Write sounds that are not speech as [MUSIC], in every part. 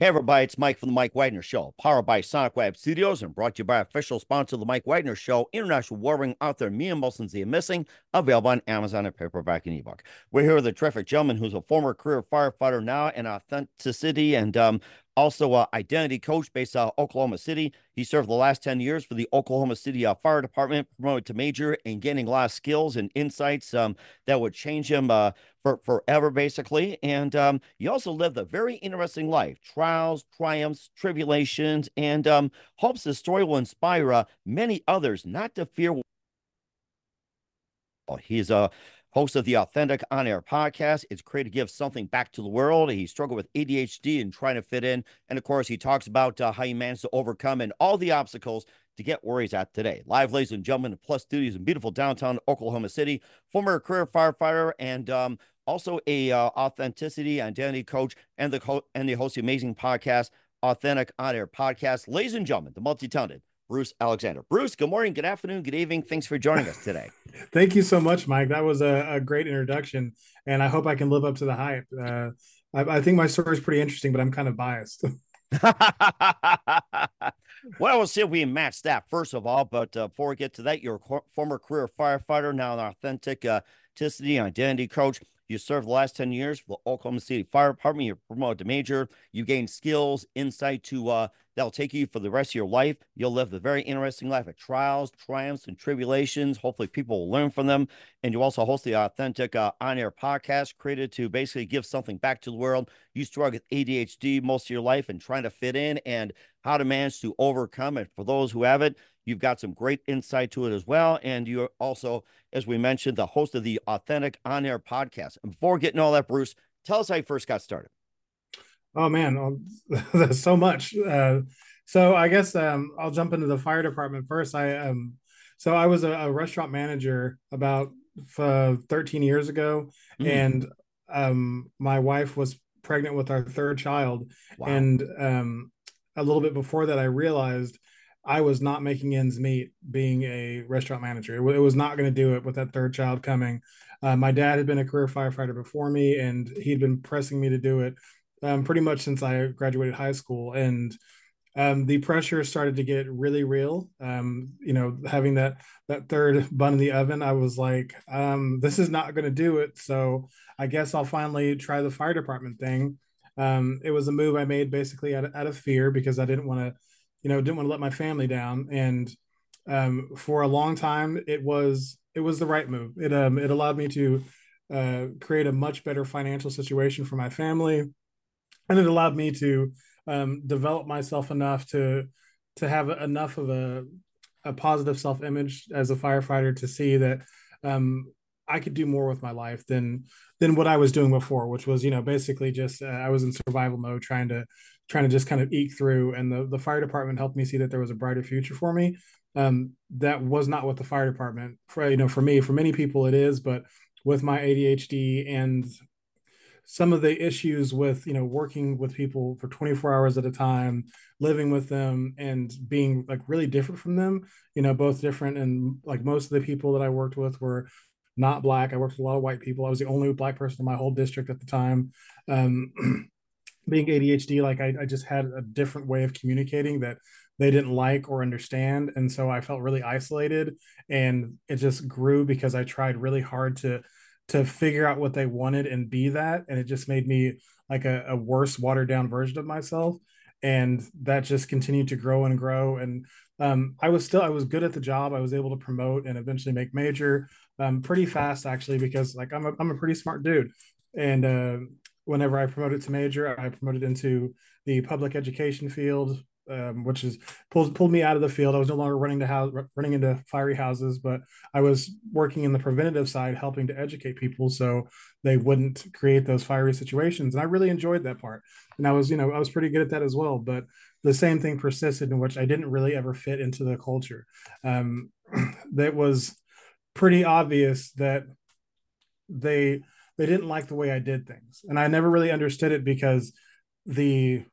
Hey, everybody, it's Mike from The Mike Wagner Show, powered by Sonic Web Studios and brought to you by official sponsor of The Mike Wagner Show, international warring author Mia Molson's The Missing, available on Amazon and paperback and ebook. We're here with a terrific gentleman who's a former career firefighter now and authenticity and um, also a identity coach based out of Oklahoma City. He served the last 10 years for the Oklahoma City uh, Fire Department, promoted to major and gaining a lot of skills and insights um, that would change him uh, for forever, basically. And um, he also lived a very interesting life trials, triumphs, tribulations, and um, hopes his story will inspire uh, many others not to fear. He's a host of the Authentic On Air podcast. It's great to give something back to the world. He struggled with ADHD and trying to fit in. And of course, he talks about uh, how he managed to overcome and all the obstacles to get where he's at today. Live, ladies and gentlemen, Plus Studios in beautiful downtown Oklahoma City, former career firefighter and um, also a uh, authenticity identity coach and the co- and the host of the amazing podcast, Authentic On Air Podcast. Ladies and gentlemen, the multi-talented Bruce Alexander. Bruce, good morning, good afternoon, good evening. Thanks for joining us today. [LAUGHS] Thank you so much, Mike. That was a, a, great introduction, and I hope I can live up to the hype. Uh, I, I, think my story is pretty interesting, but I'm kind of biased. [LAUGHS] [LAUGHS] well, we'll see if we match that first of all. But uh, before we get to that, you're a former career firefighter, now an authentic uh, identity coach. You served the last 10 years for the Oklahoma City Fire Department. You're promoted to major. You gain skills, insight to uh, that'll take you for the rest of your life. You'll live a very interesting life of trials, triumphs, and tribulations. Hopefully, people will learn from them. And you also host the Authentic uh, On Air podcast, created to basically give something back to the world. You struggle with ADHD most of your life and trying to fit in and how to manage to overcome it. For those who have it, You've got some great insight to it as well. And you're also, as we mentioned, the host of the Authentic On Air podcast. And before getting all that, Bruce, tell us how you first got started. Oh, man, [LAUGHS] there's so much. Uh, so I guess um, I'll jump into the fire department first. I um, so I was a, a restaurant manager about uh, 13 years ago, mm. and um, my wife was pregnant with our third child, wow. and um, a little bit before that, I realized I was not making ends meet being a restaurant manager. It, was not going to do it with that third child coming. Uh, my dad had been a career firefighter before me, and he'd been pressing me to do it um, pretty much since I graduated high school. And um, the pressure started to get really real. Um, you know, having that that third bun in the oven, I was like, um, this is not going to do it. So I guess I'll finally try the fire department thing. Um, it was a move I made basically out of, out of fear because I didn't want to you know didn't want to let my family down and um, for a long time it was it was the right move. It um it allowed me to uh, create a much better financial situation for my family. And it allowed me to um, develop myself enough to to have enough of a a positive self image as a firefighter to see that um, I could do more with my life than than what I was doing before, which was you know basically just uh, I was in survival mode, trying to trying to just kind of eke through. And the the fire department helped me see that there was a brighter future for me. Um, that was not what the fire department for you know for me for many people it is, but with my ADHD and some of the issues with you know working with people for 24 hours at a time living with them and being like really different from them you know both different and like most of the people that i worked with were not black. I worked with a lot of white people. I was the only black person in my whole district at the time. Um, [CLEARS THROAT] being ADHD, like I, I just had a different way of communicating that they didn't like or understand. And so I felt really isolated and it just grew because I tried really hard to to figure out what they wanted and be that. And it just made me like a, a worse, watered down version of myself. And that just continued to grow and grow. And um, I was still I was good at the job. I was able to promote and eventually make major um, pretty fast actually because like I'm a I'm a pretty smart dude, and uh, whenever I promoted to major, I promoted into the public education field, um, which is pulled pulled me out of the field. I was no longer running to house running into fiery houses, but I was working in the preventative side, helping to educate people so they wouldn't create those fiery situations. And I really enjoyed that part. And I was you know I was pretty good at that as well. But the same thing persisted in which I didn't really ever fit into the culture. Um, [CLEARS THROAT] that was pretty obvious that they they didn't like the way I did things, and I never really understood it because the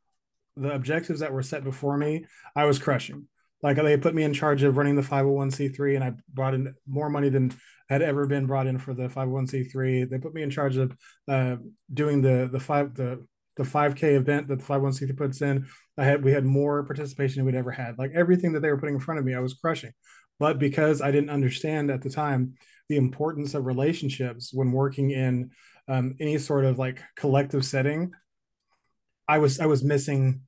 the objectives that were set before me, I was crushing. Like they put me in charge of running the 501c3, and I brought in more money than had ever been brought in for the 501c3. They put me in charge of uh, doing the the five the the 5K event that the 501c3 puts in, I had we had more participation than we'd ever had. Like everything that they were putting in front of me, I was crushing. But because I didn't understand at the time the importance of relationships when working in um, any sort of like collective setting, I was I was missing.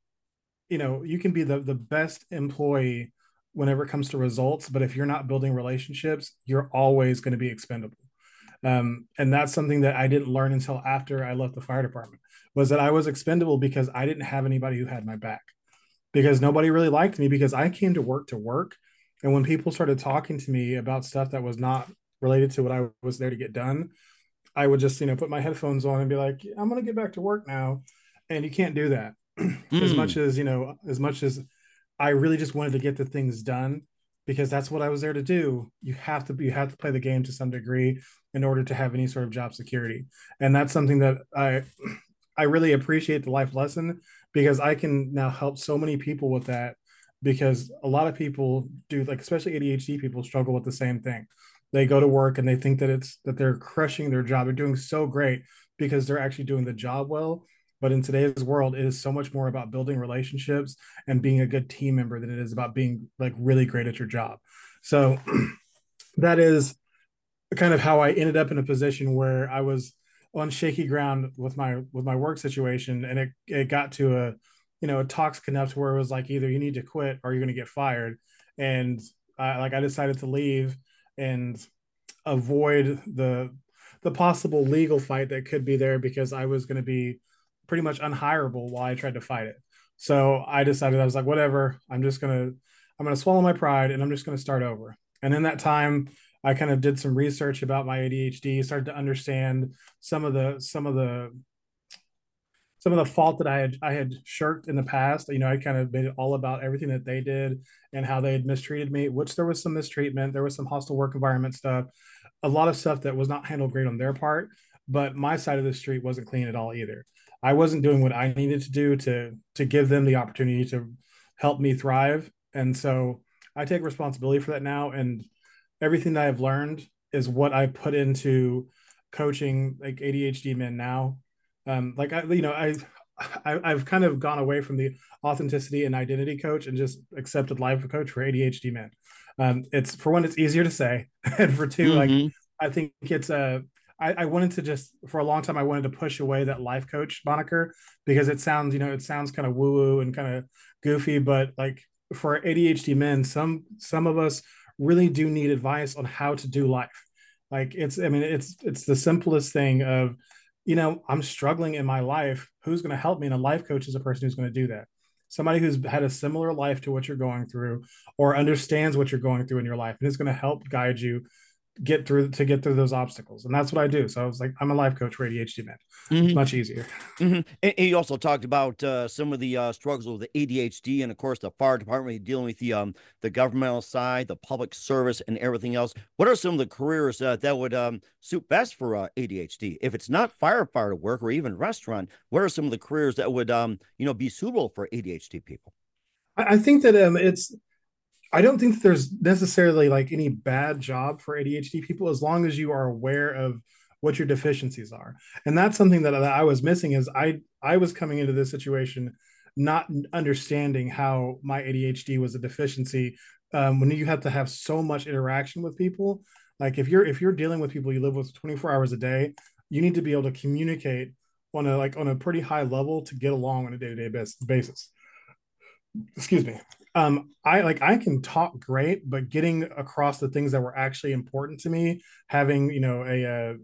You know, you can be the the best employee whenever it comes to results, but if you're not building relationships, you're always going to be expendable. Um, and that's something that I didn't learn until after I left the fire department was that I was expendable because I didn't have anybody who had my back because nobody really liked me because I came to work to work. And when people started talking to me about stuff that was not related to what I was there to get done, I would just, you know, put my headphones on and be like, I'm going to get back to work now. And you can't do that mm. [CLEARS THROAT] as much hmm. as, you know, as much as I really just wanted to get the things done because that's what I was there to do. You have to you have to play the game to some degree in order to have any sort of job security. And that's something that I [CLEARS THROAT] I really appreciate the life lesson because I can now help so many people with that because a lot of people do like especially ADHD people struggle with the same thing. They go to work and they think that it's that they're crushing their job. They're doing so great because they're actually doing the job well. But in today's world, it is so much more about building relationships and being a good team member than it is about being like really great at your job. So [CLEARS THROAT] that is kind of how I ended up in a position where I was on shaky ground with my with my work situation and it it got to a you know a toxic enough to where it was like either you need to quit or you're going to get fired and I, like I decided to leave and avoid the the possible legal fight that could be there because I was going to be pretty much unhireable while I tried to fight it. So I decided I was like whatever, I'm just to I'm to swallow my pride and I'm just to start over. And in that time I kind of did some research about my ADHD, started to understand some of the some of the some of the fault that I had I had shirked in the past. You know, I kind of made it all about everything that they did and how they had mistreated me, which there was some mistreatment, there was some hostile work environment stuff, a lot of stuff that was not handled great on their part. But my side of the street wasn't clean at all either. I wasn't doing what I needed to do to to give them the opportunity to help me thrive. And so I take responsibility for that now. And everything that I've learned is what I put into coaching like ADHD men now. Um, like I, you know, I, I have kind of gone away from the authenticity and identity coach and just accepted life coach for ADHD men. Um, it's for one, it's easier to say, [LAUGHS] and for 2 mm-hmm. like I think it's a. I, I wanted to just for a long time I wanted to push away that life coach moniker because it sounds you know it sounds kind of woo woo and kind of goofy, but like for ADHD men, some some of us really do need advice on how to do life. Like it's, I mean, it's it's the simplest thing of, you know, I'm struggling in my life. Who's going to help me? And a life coach is a person who's going to do that. Somebody who's had a similar life to what you're going through or understands what you're going through in your life and is going to help guide you get through to get through those obstacles. And that's what i do. So i was like i'm a life coach for adhd man. Mm-hmm. it's much easier. Mm-hmm. and, and, you also talked about uh, some of the uh, struggles with the adhd and of course the fire department dealing with the um the governmental side the public service and everything else. What are some of the careers uh, that would um, suit best for uh, adhd if it's not firefighter to work or even restaurant what are some of the careers that would um you know be suitable for adhd people? I think that um it's I don't think there's necessarily like any bad job for ADHD people as long as you are aware of what your deficiencies are. And that's something that, I was missing is I I was coming into this situation not understanding how my ADHD was a deficiency um, when you have to have so much interaction with people. Like if you're if you're dealing with people you live with 24 hours a day, you need to be able to communicate on a like on a pretty high level to get along on a day-to-day basis. Excuse me um i like i can talk great but getting across the things that were actually important to me having you know a, a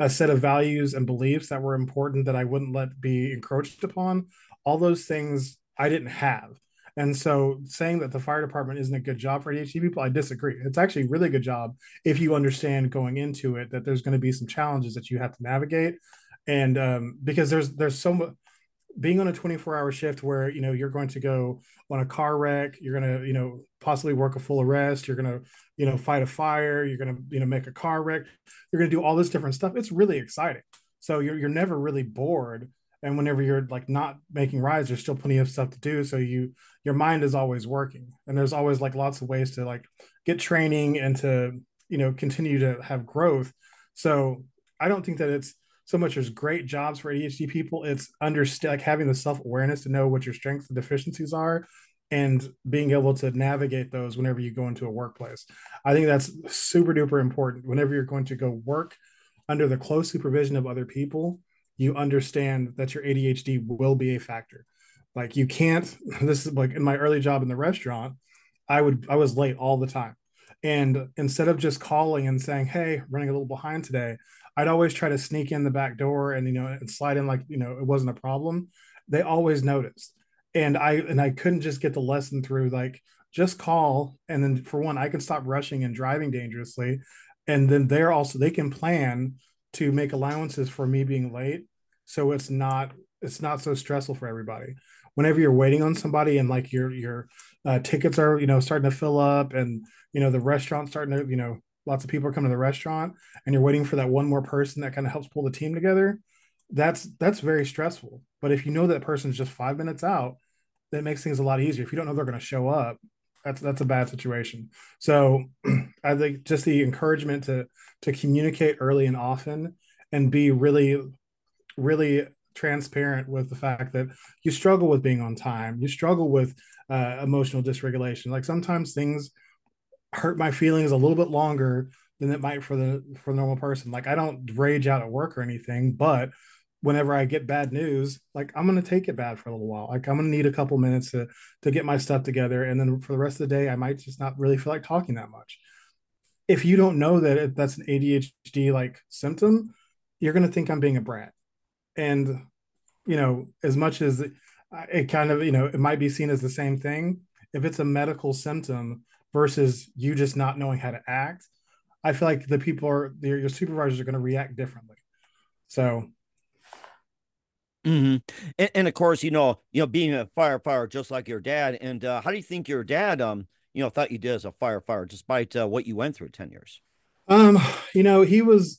a, set of values and beliefs that were important that i wouldn't let be encroached upon all those things i didn't have and so saying that the fire department isn't a good job for ADHD people, I disagree. It's actually a really good job if you understand going into it that there's going to be some challenges that you have to navigate. And um, because there's there's so much being on a 24 hour shift where you know you're going to go on a car wreck you're going to you know possibly work a full arrest you're going to you know fight a fire you're going to you know make a car wreck you're going to do all this different stuff it's really exciting. So you're, you're never really bored and whenever you're like not making rides there's still plenty of stuff to do so you your mind is always working and there's always like lots of ways to like get training and to you know continue to have growth. So i don't think that it's so much as great jobs for ADHD people. It's understand like having the self awareness to know what your strengths and deficiencies are, and being able to navigate those whenever you go into a workplace. I think that's super duper important. Whenever you're going to go work under the close supervision of other people, you understand that your ADHD will be a factor. Like you can't. [LAUGHS] This is like in my early job in the restaurant. I would I was late all the time. And instead of just calling and saying, "Hey, running a little behind today," I'd always try to sneak in the back door and you know and slide in like you know it wasn't a problem. They always noticed, and I and I couldn't just get the lesson through like just call and then for one I can stop rushing and driving dangerously, and then they're also they can plan to make allowances for me being late, so it's not it's not so stressful for everybody. Whenever you're waiting on somebody and like your your uh, tickets are you know starting to fill up and you know the restaurant starting to you know lots of people are coming to the restaurant and you're waiting for that one more person that kind of helps pull the team together that's that's very stressful. But if you know that person's just five minutes out that makes things a lot easier. If you don't know they're going to show up that's that's a bad situation. So [CLEARS THROAT] i think just the encouragement to to communicate early and often and be really really transparent with the fact that you struggle with being on time. You struggle with uh, emotional dysregulation. Like sometimes things hurt my feelings a little bit longer than it might for the for the normal person. Like I don't rage out at work or anything, but whenever I get bad news, like I'm gonna take it bad for a little while. Like I'm gonna need a couple minutes to to get my stuff together, and then for the rest of the day, I might just not really feel like talking that much. If you don't know that that's an ADHD like symptom, you're gonna think I'm being a brat, and you know as much as it, it kind of you know it might be seen as the same thing. If it's a medical symptom, versus you just not knowing how to act, I feel like the people are your, your supervisors are going to react differently. So Mm-hmm. And, and, of course, you know, you know, being a firefighter just like your dad. And uh, how do you think your dad, um, you know, thought you did as a firefighter, despite uh, what you went through ten years? Um, you know, he was.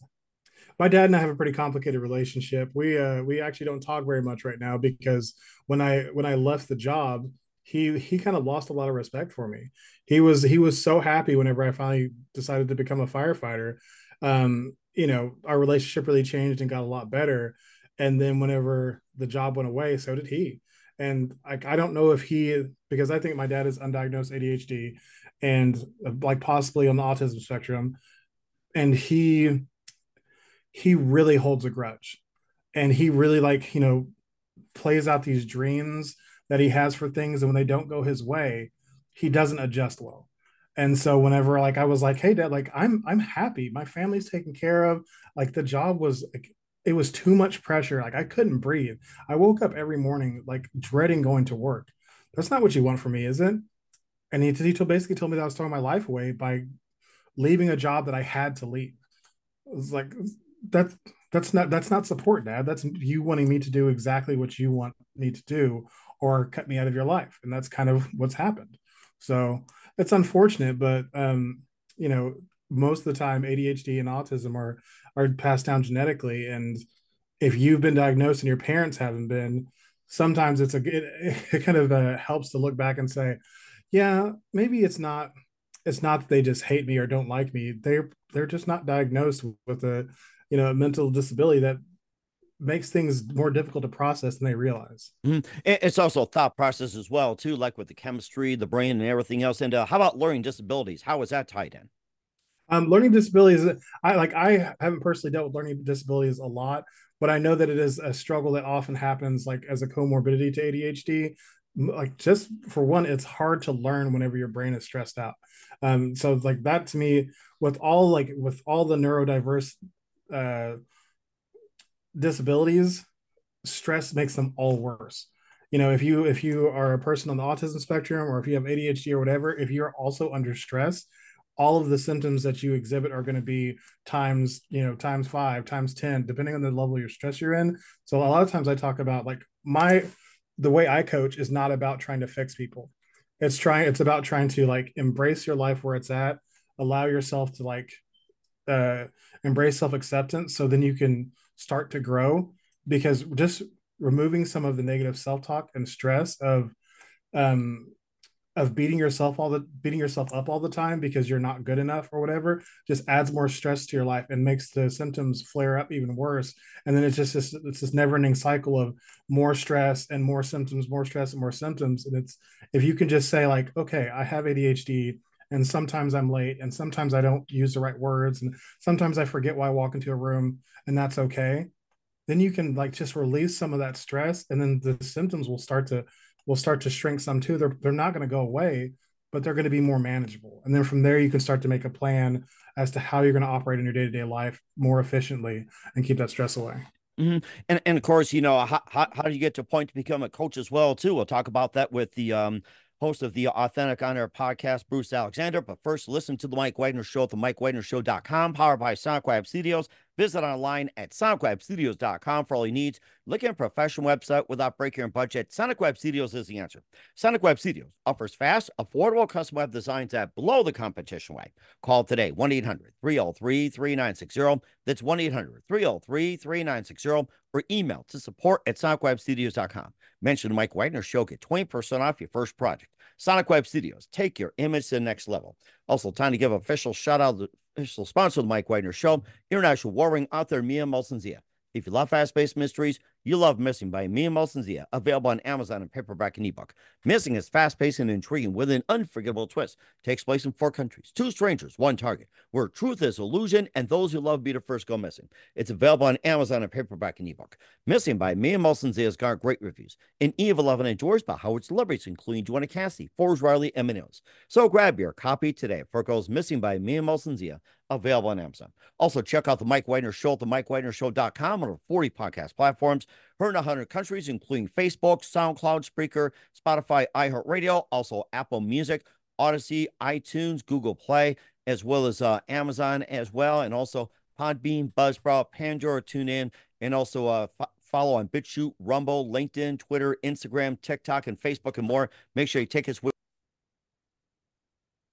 My dad and I have a pretty complicated relationship. We uh, we actually don't talk very much right now because when I when I left the job, he he kind of lost a lot of respect for me. He was he was so happy whenever I finally decided to become a firefighter. Um, you know, our relationship really changed and got a lot better. And then whenever the job went away, so did he. And like I don't know if he because I think my dad is undiagnosed ADHD and like possibly on the autism spectrum. And he he really holds a grudge. And he really like, you know, plays out these dreams that he has for things and when they don't go his way he doesn't adjust well. And so whenever like i was like hey dad like i'm i'm happy. My family's taken care of. Like the job was like it was too much pressure. Like i couldn't breathe. I woke up every morning like dreading going to work. That's not what you want for me is it? And he, he basically told me that i was throwing my life away by leaving a job that i had to leave. It was like that's that's not that's not support dad. That's you wanting me to do exactly what you want me to do or cut me out of your life. And that's kind of what's happened. So it's unfortunate but um you know most of the time adhd and autism are are passed down genetically. And if you've been diagnosed and your parents haven't been sometimes it's a it, it kind of uh, helps to look back and say yeah maybe it's not it's not that they just hate me or don't like me. They're they're just not diagnosed with a you know a mental disability that makes things more difficult to process than they realize. Mm-hmm. It's also a thought process as well, too, like with the chemistry, the brain, and everything else. And uh, how about learning disabilities? How is that tied in? Um, learning disabilities, I like. I haven't personally dealt with learning disabilities a lot, but I know that it is a struggle that often happens, like as a comorbidity to ADHD. Like just for one, it's hard to learn whenever your brain is stressed out. Um, so like that to me, with all like with all the neurodiverse uh, disabilities, stress makes them all worse. You know, if you if you are a person on the autism spectrum or if you have ADHD or whatever, if you're also under stress, all of the symptoms that you exhibit are going to be times, you know, times five, times 10, depending on the level of your stress you're in. So a lot of times I talk about like my the way I coach is not about trying to fix people. It's trying it's about trying to like embrace your life where it's at, allow yourself to like uh embrace self-acceptance so then you can start to grow because just removing some of the negative self-talk and stress of um of beating yourself all the beating yourself up all the time because you're not good enough or whatever just adds more stress to your life and makes the symptoms flare up even worse. And then it's just this it's this never ending cycle of more stress and more symptoms more stress and more symptoms. And it's if you can just say like okay i have adhd and sometimes i'm late and sometimes i don't use the right words and sometimes i forget why i walk into a room and that's okay then you can like just release some of that stress and then the symptoms will start to will start to shrink some too. They're they're not going to go away, but they're going to be more manageable. And then from there, you can start to make a plan as to how you're going to operate in your day to day life more efficiently and keep that stress away. Mm-hmm. And and of course, you know how, how how do you get to a point to become a coach as well too? We'll talk about that with the um host of the Authentic On Air podcast, Bruce Alexander. But first, listen to the Mike Wagner Show at the MikeWagnerShow.com, powered by Sonic Web Studios. Visit online at sonicwebstudios.com for all your needs. Look at a professional website without breaking your budget. Sonic Web Studios is the answer. Sonic Web Studios offers fast, affordable custom web designs that blow the competition away. Call today 1 800 303 3960. That's 1 800 303 3960 or email to support at sonicwebstudios.com. Mention the Mike Wagner Show, get 20% off your first project. Sonic Web Studios, take your image to the next level. Also, time to give official shout out to the official sponsor of the Mike Wagner Show, international warring author Mia Molson-Zia. If you love fast-paced mysteries, you love Missing by Mia Molson-Zia, available on Amazon in paperback and ebook. Missing is fast-paced and intriguing with an unforgettable twist. Takes place in four countries, two strangers, one target, where truth is illusion and those who love be the first go missing. It's available on Amazon in paperback and ebook. Missing by Mia Molson-Zia has got great reviews. In Eve 11 enjoys by Howard celebrities, including Joanna Cassidy, Forbes Riley, and. So grab your copy today for Girls Missing by Mia Molson-Zia, available on Amazon. Also, check out the Mike Wagner Show at the MikeWagnerShow.com on over 40 podcast platforms. Heard in 100 countries, including Facebook, SoundCloud, Spreaker, Spotify, iHeartRadio, also Apple Music, Odysee, iTunes, Google Play, as well as uh, Amazon as well, and also Podbean, Buzzsprout, Pandora, TuneIn, and also uh, f- follow on BitChute, Rumble, LinkedIn, Twitter, Instagram, TikTok, and Facebook, and more. Make sure you take us with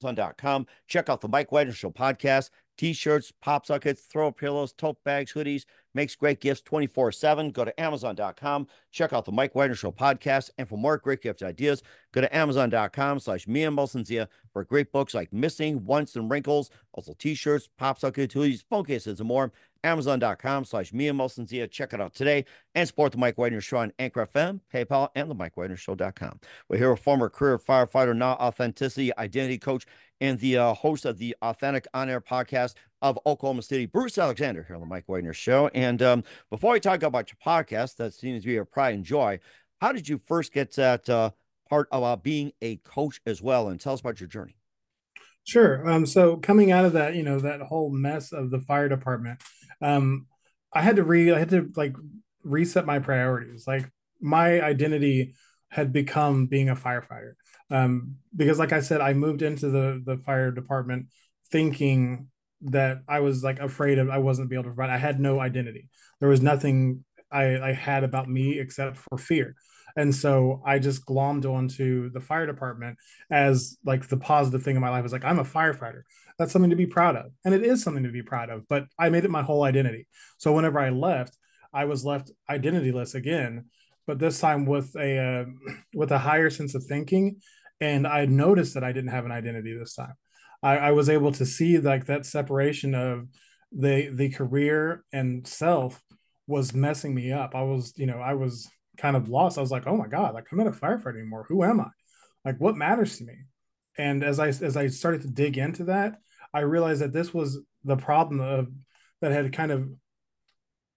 Amazon.com. Check out the Mike Wagner Show podcast, t-shirts, pop sockets, throw pillows, tote bags, hoodies, makes great gifts 24-7. Go to Amazon.com. Check out the Mike Wagner Show podcast. And for more great gift ideas, go to Amazon.com slash Mia Molson-Zia for great books like Missing, Once and Wrinkles, also t-shirts, pop sockets, hoodies, phone cases, and more. Amazon.com slash Mia Molson-Zia. Check it out today and support the Mike Wagner Show on Anchor FM, PayPal, and the Mike Wagner Show.com. We're here with former career firefighter, now authenticity identity coach, and the uh, host of the Authentic On Air podcast of Oklahoma City, Bruce Alexander, here on the Mike Wagner Show. And um, before we talk about your podcast, that seems to be your pride and joy, how did you first get that uh, part about being a coach as well? And tell us about your journey. Sure. Um, so coming out of that, you know, that whole mess of the fire department, um, I had to re I had to like reset my priorities. Like my identity had become being a firefighter. Um, because like I said, I moved into the the fire department thinking that I was like afraid of I wasn't be able to provide. I had no identity. There was nothing I, I had about me except for fear. And so I just glommed onto the fire department as like the positive thing in my life is like, I'm a firefighter. That's something to be proud of. And it is something to be proud of, but I made it my whole identity. So whenever I left, I was left identityless again, but this time with a uh, [CLEARS THROAT] with a higher sense of thinking. And I noticed that I didn't have an identity this time. I, I was able to see like that separation of the the career and self was messing me up. I was, you know, I was kind of lost. I was like, oh my God, like I'm not a firefighter anymore. Who am I? Like what matters to me? And as I as I started to dig into that, I realized that this was the problem of that had kind of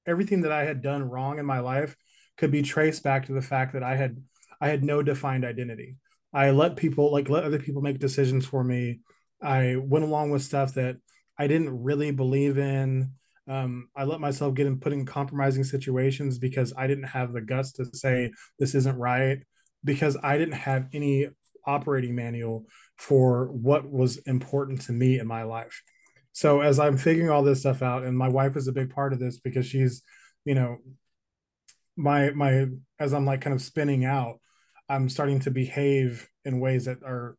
everything that I had done wrong in my life could be traced back to the fact that I had I had no defined identity. I let people like let other people make decisions for me. I went along with stuff that I didn't really believe in. Um, I let myself get in put in compromising situations because I didn't have the guts to say this isn't right because I didn't have any operating manual for what was important to me in my life. So as I'm figuring all this stuff out, and my wife is a big part of this because she's, you know, my my as I'm like kind of spinning out, I'm starting to behave in ways that are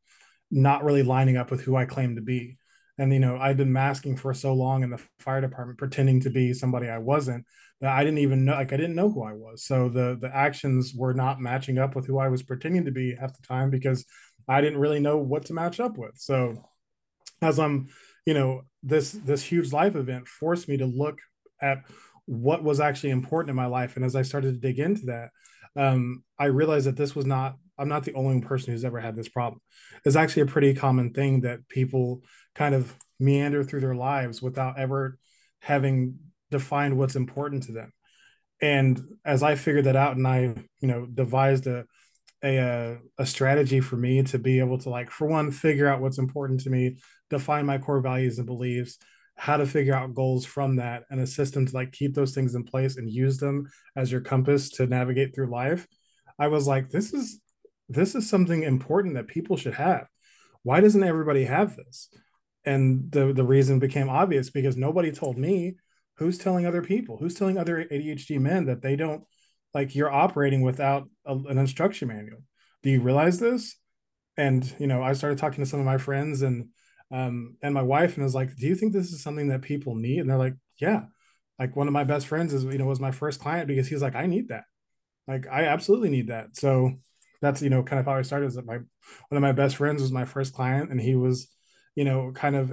not really lining up with who I claim to be. And you know, I've been masking for so long in the fire department, pretending to be somebody I wasn't. That I didn't even know, like I didn't know who I was. So the the actions were not matching up with who I was pretending to be half the time because I didn't really know what to match up with. So as I'm, you know, this this huge life event forced me to look at what was actually important in my life. And as I started to dig into that, um, I realized that this was not, I'm not the only person who's ever had this problem. It's actually a pretty common thing that people kind of meander through their lives without ever having defined what's important to them. And as I figured that out and I, you know, devised a, a, a strategy for me to be able to like, for one, figure out what's important to me, define my core values and beliefs, how to figure out goals from that and a system to like keep those things in place and use them as your compass to navigate through life i was like this is this is something important that people should have why doesn't everybody have this and the the reason became obvious because nobody told me who's telling other people who's telling other adhd men that they don't like you're operating without a, an instruction manual do you realize this and you know i started talking to some of my friends and um, and my wife and was like, "Do you think this is something that people need?" And they're like, "Yeah." Like one of my best friends is you know was my first client because he's like, "I need that." Like I absolutely need that. So that's you know kind of how I started. Is that my one of my best friends was my first client, and he was you know kind of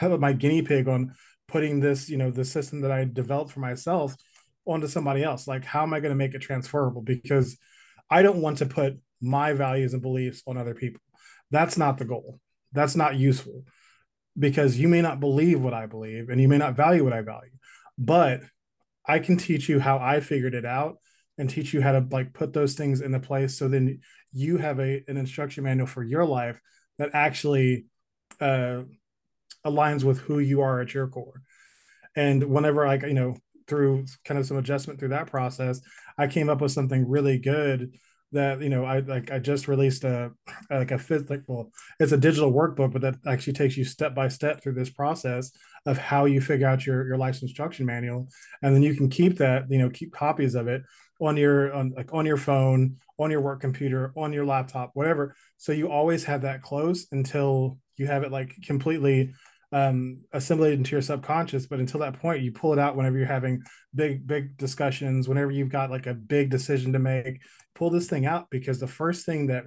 [LAUGHS] my guinea pig on putting this you know the system that I developed for myself onto somebody else. Like how am I going to make it transferable? Because I don't want to put my values and beliefs on other people. That's not the goal that's not useful because you may not believe what I believe and you may not value what I value. But I can teach you how I figured it out and teach you how to like put those things into place so then you have a an instruction manual for your life that actually uh aligns with who you are at your core. And whenever I, you know through kind of some adjustment through that process, I came up with something really good that you know I like I just released a like a physical it's a digital workbook but that actually takes you step by step through this process of how you figure out your your life instruction manual and then you can keep that you know keep copies of it on your on like on your phone on your work computer on your laptop whatever so you always have that close until you have it like completely um, assimilated into your subconscious. But until that point, you pull it out whenever you're having big, big discussions, whenever you've got like a big decision to make, pull this thing out because the first thing that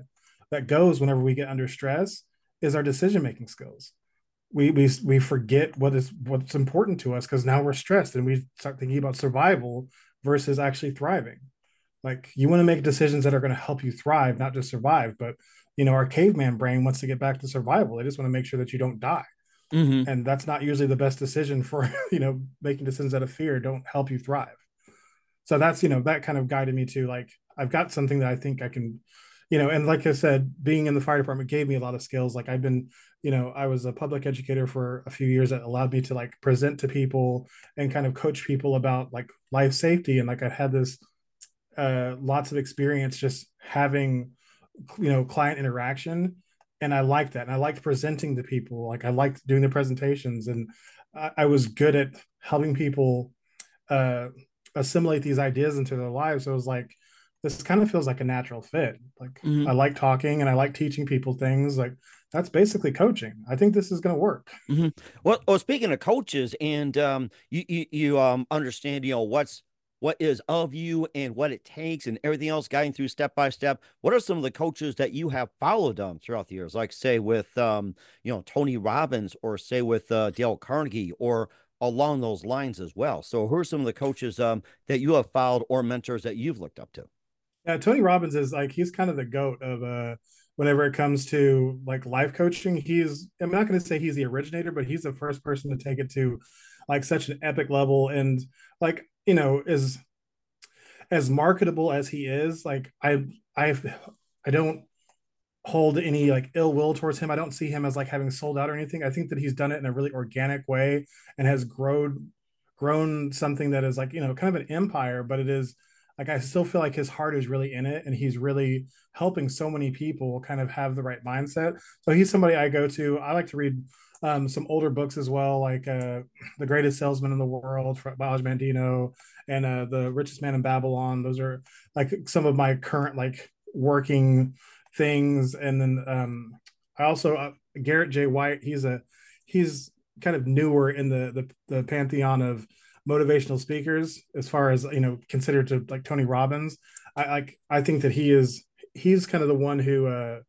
that goes whenever we get under stress is our decision making skills. We, we we forget what is what's important to us because now we're stressed and we start thinking about survival versus actually thriving. Like you want to make decisions that are going to help you thrive, not just survive. But you know, our caveman brain wants to get back to survival. They just want to make sure that you don't die mm-hmm. and that's not usually the best decision for [LAUGHS] you know making decisions out of fear don't help you thrive so that's you know that kind of guided me to like i've got something that i think i can you know and like i said being in the fire department gave me a lot of skills like i've been you know i was a public educator for a few years that allowed me to like present to people and kind of coach people about like life safety and like i had this uh lots of experience just having you know client interaction and I liked that. And I liked presenting to people. Like I liked doing the presentations, and I, I was good at helping people uh, assimilate these ideas into their lives. So it was like this kind of feels like a natural fit. Like mm-hmm. I like talking and I like teaching people things. Like that's basically coaching. I think this is going to work. Mm-hmm. Well, well, speaking of coaches, and um, you you, you um, understand, you know, what's what is of you and what it takes and everything else guiding through step by step what are some of the coaches that you have followed um, throughout the years? Like say with um, you know tony robbins or say with uh, dale carnegie or along those lines as well. So who are some of the coaches um, that you have followed or mentors that you've looked up to? Yeah tony robbins is like he's kind of the goat of uh whenever it comes to like life coaching. He's i'm not going to say he's the originator but he's the first person to take it to like such an epic level. And like you know is as marketable as he is like i i i don't hold any like ill will towards him. I don't see him as like having sold out or anything. I think that he's done it in a really organic way and has grown grown something that is like you know kind of an empire but it is like i still feel like his heart is really in it and he's really helping so many people kind of have the right mindset. So he's somebody i go to. I like to read um, some older books as well, like uh, The Greatest Salesman in the World by Og Mandino and uh, The Richest Man in Babylon. Those are like some of my current like working things. And then um, I also uh, Garrett J. White. He's a he's kind of newer in the the, the pantheon of motivational speakers as far as you know considered to like Tony Robbins. I like I think that he is he's kind of the one who uh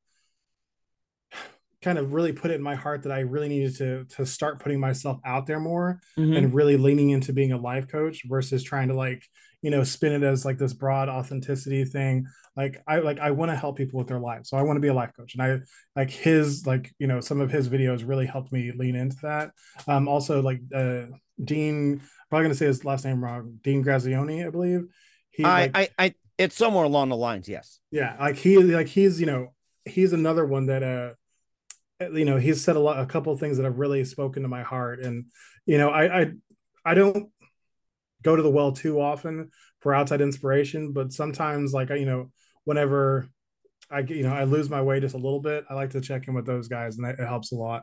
kind of really put it in my heart that I really needed to to start putting myself out there more Mhm. and really leaning into being a life coach versus trying to like you know spin it as like this broad authenticity thing like i like i want to help people with their lives so i want to be a life coach and i like his like you know some of his videos really helped me lean into that um also like uh dean probably gonna say his last name wrong dean grazioni i believe he I, like, I, I, it's somewhere along the lines. Yes. yeah like he like he's you know he's another one that uh Uh, you know he's said a lot a couple of things that have really spoken to my heart. And you know i i i don't go to the well too often for outside inspiration but sometimes like you know whenever i you know i lose my way just a little bit i like to check in with those guys and it helps a lot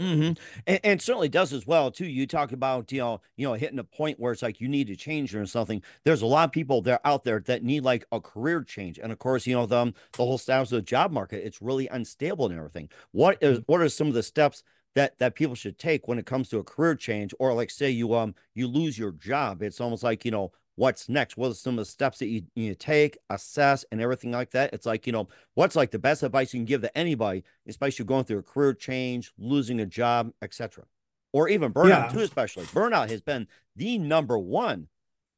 hmm And, and certainly does as well too. You talk about you know you know hitting a point where it's like you need to change or something. There's a lot of people there out there that need like a career change, and of course you know the the whole status of the job market. It's really unstable and everything. What is what are some of the steps that that people should take when it comes to a career change, or like say you um you lose your job? It's almost like you know what's next. What are some of the steps that you you take, assess, and everything like that? It's like you know what's like the best advice you can give to anybody, especially going through a career change, losing a job, etc. Or even burnout Yeah. too, especially. Burnout has been the number one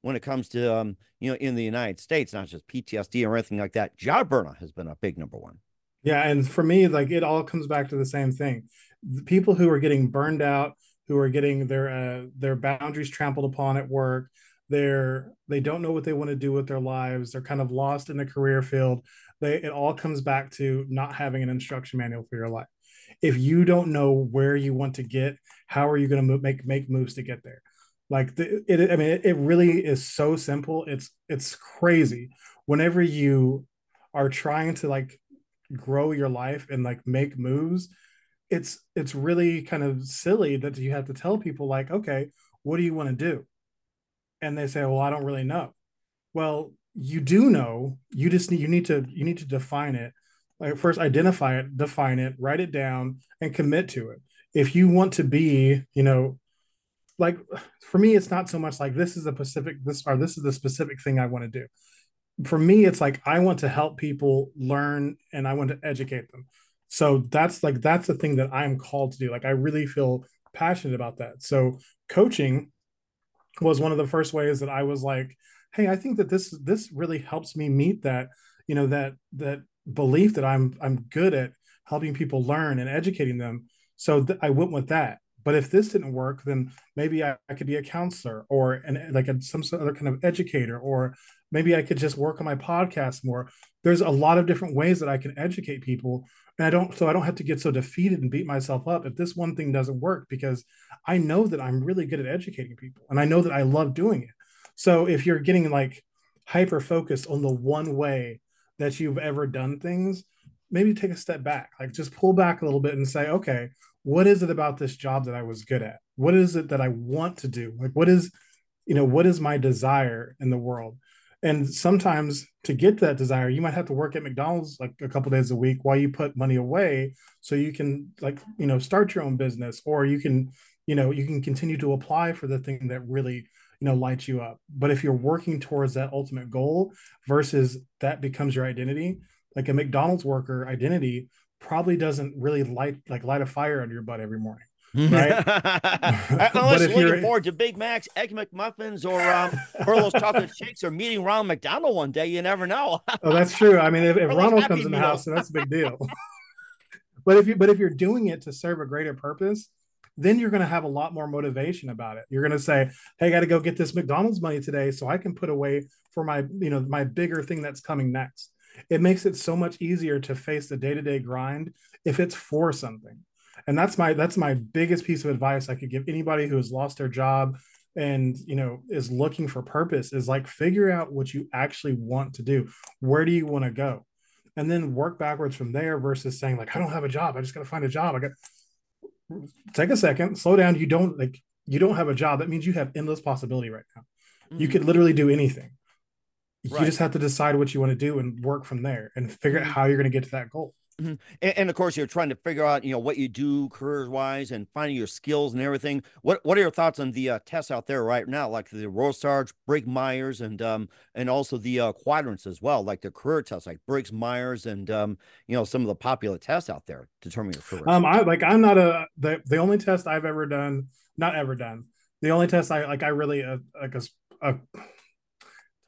when it comes to um, you know, in the United States, not just PTSD or anything like that. Job burnout has been a big number one. Yeah, and for me, like it all comes back to the same thing. The people who are getting burned out, who are getting their uh, their boundaries trampled upon at work, they're they don't know what they want to do with their lives. They're kind of lost in the career field. They it all comes back to not having an instruction manual for your life. If you don't know where you want to get, how are you going to make make moves to get there? Like the, it, I mean, it, it really is so simple. It's it's crazy. Whenever you are trying to like grow your life and like make moves it's it's really kind of silly that you have to tell people like okay what do you want to do and they say well i don't really know. Well you do know. You just need you need to you need to define it. Like first identify it define it write it down and commit to it. If you want to be you know like for me it's not so much like this is a specific this or this is the specific thing i want to do. For me it's like i want to help people learn and i want to educate them. So that's like that's the thing that i'm called to do. Like i really feel passionate about that. So coaching was one of the first ways that i was like hey i think that this this really helps me meet that you know that that belief that i'm i'm good at helping people learn and educating them. So th- i went with that. But if this didn't work then maybe i, I could be a counselor or an like a, some sort of other kind of educator or maybe i could just work on my podcast more there's a lot of different ways that i can educate people and i don't so i don't have to get so defeated and beat myself up if this one thing doesn't work because i know that i'm really good at educating people and i know that i love doing it. So if you're getting like hyper focused on the one way that you've ever done things maybe take a step back. Like just pull back a little bit and say okay what is it about this job that i was good at? What is it that i want to do? Like what is you know what is my desire in the world and sometimes to get that desire you might have to work at mcdonald's like a couple days a week while you put money away so you can like you know start your own business or you can you know you can continue to apply for the thing that really you know lights you up. But if you're working towards that ultimate goal versus that becomes your identity like a mcdonald's worker identity probably doesn't really light like light a fire under your butt every morning Right? [LAUGHS] [LAUGHS] Unless you're looking forward to Big Macs, Egg McMuffins, or um, or those chocolate [LAUGHS] shakes, or meeting Ronald McDonald one day, you never know. Oh, that's true. I mean, if, if Ronald comes in the Meal. house, that's a big deal. but if you but if you're doing it to serve a greater purpose, then you're going to have a lot more motivation about it. You're going to say, "Hey, I got to go get this McDonald's money today, so I can put away for my you know my bigger thing that's coming next." It makes it so much easier to face the day to day grind if it's for something. And that's my that's my biggest piece of advice I could give anybody who has lost their job and you know is looking for purpose is like figure out what you actually want to do. Where do you want to go? And then work backwards from there versus saying like i don't have a job. I just got to find a job. I got take a second slow down. You don't like you don't have a job. That means you have endless possibility right now. You Mhm. could literally do anything. You just have to decide what you want to do and work from there and figure out Mhm. how you're going to get to that goal Mm-hmm. And, and, of course, you're trying to figure out, you know, what you do career wise and finding your skills and everything. What What are your thoughts on the uh, tests out there right now, like the Rorschach, Briggs Myers, and um and also the uh, quadrants as well, like the career tests, like Briggs Myers, and um you know some of the popular tests out there determine your career. Um, I like I'm not a the the only test I've ever done, not ever done. The only test I like I really uh, like a, a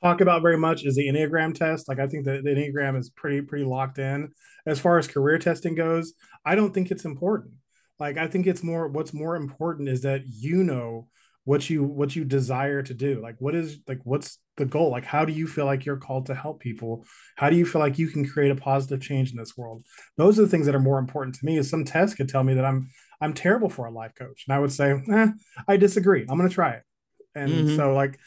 talk about very much is the Enneagram test. Like I think that the Enneagram is pretty pretty locked in. As far as career testing goes, I don't think it's important. Like I think it's more what's more important is that you know what you what you desire to do. Like what is like what's the goal? Like how do you feel like you're called to help people? How do you feel like you can create a positive change in this world? Those are the things that are more important to me. Is some test could tell me that I'm I'm terrible for a life coach, and I would say, eh, I disagree. I'm going to try it. And mm-hmm. so like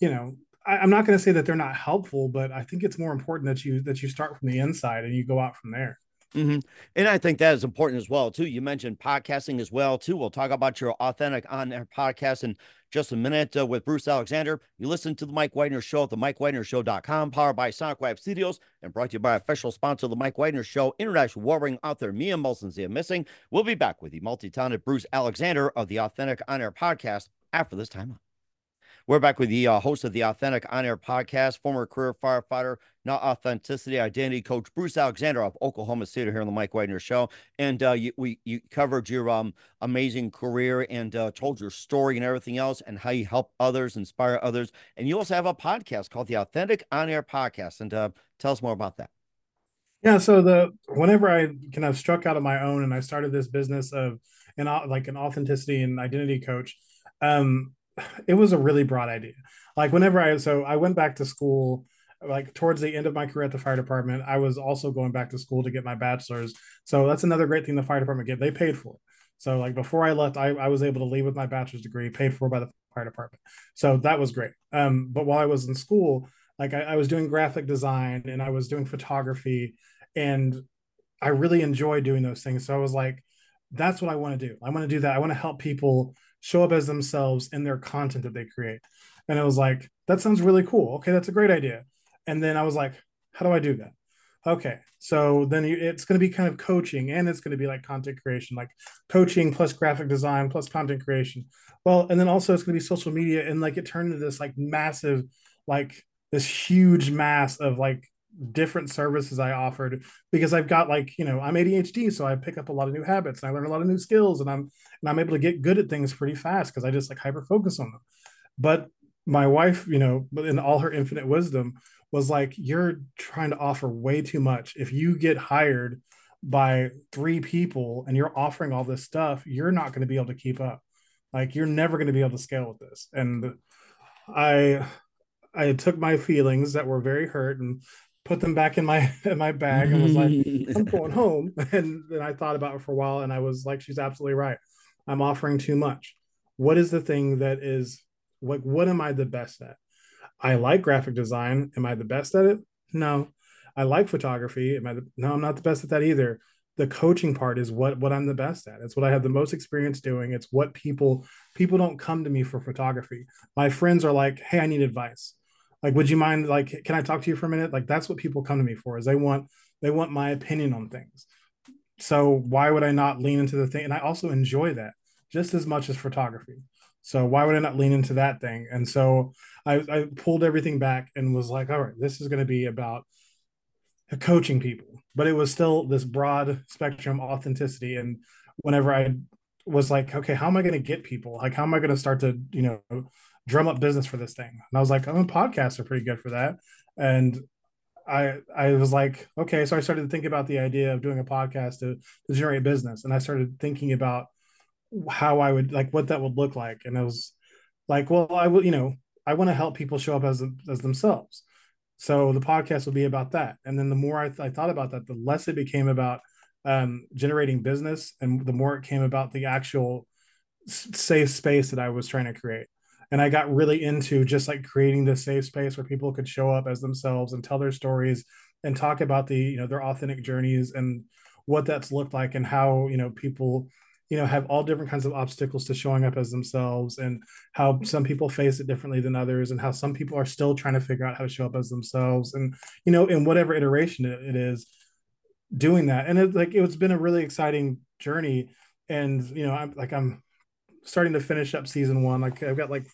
you know I, am not going to say that they're not helpful, but I think it's more important that you that you start from the inside and you go out from there. Mm-hmm. And I think that is important as well too. You mentioned podcasting as well too. We'll talk about your authentic on air podcast in just a minute uh, with Bruce Alexander. You listen to the Mike Wagner Show at the MikeWagnerShow.com, powered by Sonic Web Studios, and brought to you by official sponsor of the Mike Wagner Show, international warring author Mia Molson's The Missing. We'll be back with the multi-talented Bruce Alexander of the Authentic On Air podcast after this time. We're back with the uh, host of the Authentic On Air podcast, former career firefighter, now authenticity identity coach Bruce Alexander of Oklahoma City here on the Mike Wagner Show. And uh, you, we you covered your um, amazing career and uh, told your story and everything else, and how you help others, inspire others. And you also have a podcast called the Authentic On Air Podcast. And uh, tell us more about that. Yeah, so the whenever I kind of struck out on my own and I started this business of an like an authenticity and identity coach, um, [SIGHS] it was a really broad idea. Like whenever I so I went back to school like towards the end of my career at the fire department, I was also going back to school to get my bachelor's. So that's another great thing the fire department get. They paid for it. So like before I left, I, I was able to leave with my bachelor's degree paid for by the fire department. So that was great. Um, but while I was in school, like I, I was doing graphic design and I was doing photography and I really enjoyed doing those things. So I was like, that's what I want to do. I want to do that. I want to help people show up as themselves in their content that they create. And it was like, that sounds really cool. Okay, that's a great idea. And then I was like, how do I do that? Okay, so then you, it's going to be kind of coaching and it's going to be like content creation, like coaching plus graphic design plus content creation. Well, and then also it's going to be social media. And like it turned into this like massive, like this huge mass of like different services I offered because I've got like, you know, I'm ADHD, so I pick up a lot of new habits and I learn a lot of new skills and I'm and I'm able to get good at things pretty fast because I just like hyper focus on them. But my wife, you know, in all her infinite wisdom, was like, You're trying to offer way too much. If you get hired by three people and you're offering all this stuff, you're not going to be able to keep up. Like you're never going to be able to scale with this. And I I took my feelings that were very hurt and put them back in my [LAUGHS] in my bag and was like, [LAUGHS] I'm going home. [LAUGHS] And then I thought about it for a while and I was like, she's absolutely right. I'm offering too much. What is the thing that is like what am I the best at? I like graphic design. Am I the best at it? No. I like photography. Am I the, no, I'm not the best at that either. The coaching part is what what I'm the best at. It's what I have the most experience doing. It's what people people don't come to me for photography. My friends are like, "Hey, I need advice." Like would you mind like can i talk to you for a minute? Like that's what people come to me for is they want they want my opinion on things. So why would i not lean into the thing? And i also enjoy that just as much as photography. So why would i not lean into that thing? And so i, I pulled everything back and was like all right this is going to be about coaching people. But it was still this broad spectrum authenticity. And whenever i was like okay how am i going to get people? Like how am i going to start to you know drum up business for this thing. And I was like, I'm podcasts are pretty good for that. And I I was like, okay. So I started to think about the idea of doing a podcast to, to generate business. And I started thinking about how I would like what that would look like. And I was like, well, I will, you know, I want to help people show up as as themselves. So the podcast will be about that. And then the more I, th- I thought about that, the less it became about um, generating business, and the more it came about the actual safe space that I was trying to create and I got really into just like creating this safe space where people could show up as themselves and tell their stories and talk about the you know their authentic journeys and what that's looked like and how you know people you know have all different kinds of obstacles to showing up as themselves and how some people face it differently than others and how some people are still trying to figure out how to show up as themselves and you know in whatever iteration it, is doing that. And it like it's been a really exciting journey. And you know, I'm like I'm starting to finish up season one. Like I've got like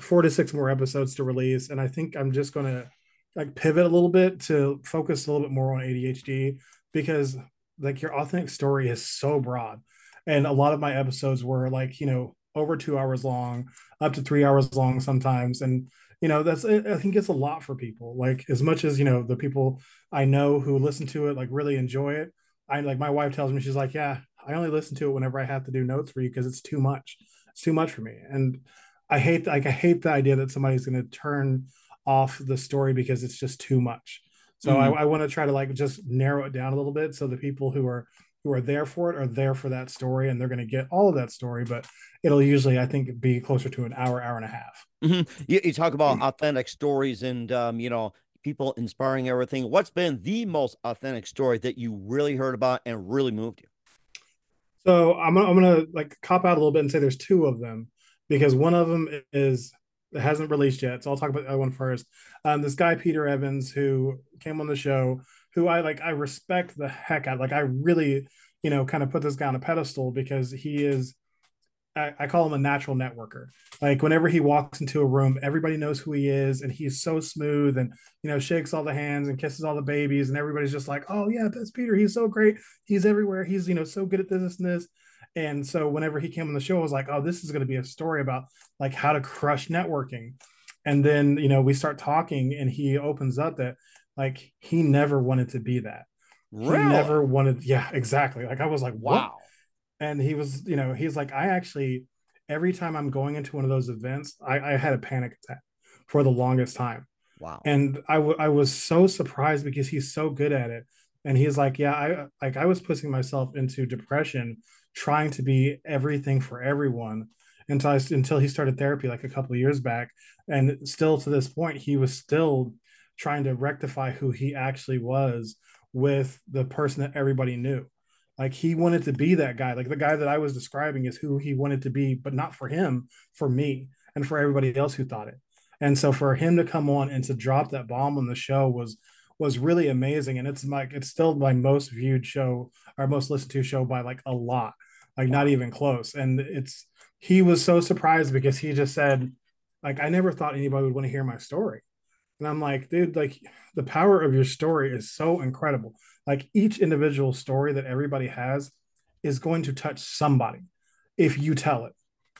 four to six more episodes to release, and I think I'm just gonna like pivot a little bit to focus a little bit more on ADHD because like your authentic story is so broad. And a lot of my episodes were like, you know, over two hours long, up to three hours long sometimes. And, you know, that's, I think it's a lot for people. Like, as much as, you know, the people I know who listen to it, like, really enjoy it. I like, my wife tells me, she's like, yeah, I only listen to it whenever I have to do notes for you because it's too much. It's too much for me. And I hate, like, I hate the idea that somebody's going to turn off the story because it's just too much. So mm-hmm. I, I want to try to like just narrow it down a little bit so the people who are who are there for it are there for that story and they're going to get all of that story but it'll usually i think be closer to an hour hour and a half mm-hmm. you, you, talk about authentic stories and um, you know people inspiring everything what's been the most authentic story that you really heard about and really moved you so i'm I'm gonna like cop out a little bit and say there's two of them because one of them is it hasn't released yet so i'll talk about that one first um, this guy peter evans who came on the show who I like I respect the heck out. Like I really, you know, kind of put this guy on a pedestal because he is I, I, call him a natural networker. Like whenever he walks into a room, everybody knows who he is, and he's so smooth and you know shakes all the hands and kisses all the babies, and everybody's just like, "Oh yeah, that's Peter. He's so great. He's everywhere. He's you know so good at this and this." And so whenever he came on the show, I was like, "Oh, this is going to be a story about like how to crush networking." And then you know we start talking, and he opens up that like he never wanted to be that. Really? He never wanted, yeah, exactly. Like I was like, wow. What? And he was, you know, he's like, I actually, every time I'm going into one of those events, I, I had a panic attack for the longest time. Wow. And I, w- I was so surprised because he's so good at it. And he's like, yeah, I like I was pushing myself into depression, trying to be everything for everyone until I, until he started therapy like a couple years back. And still to this point, he was still trying to rectify who he actually was with the person that everybody knew. Like he wanted to be that guy. Like the guy that I was describing is who he wanted to be, but not for him, for me and for everybody else who thought it. And so for him to come on and to drop that bomb on the show was was really amazing. And it's like it's still my most viewed show, our most listened to show by like a lot, like not even close. And it's he was so surprised because he just said, like, I never thought anybody would want to hear my story. And I'm like, dude, like the power of your story is so incredible. Like each individual story that everybody has is going to touch somebody if you tell it.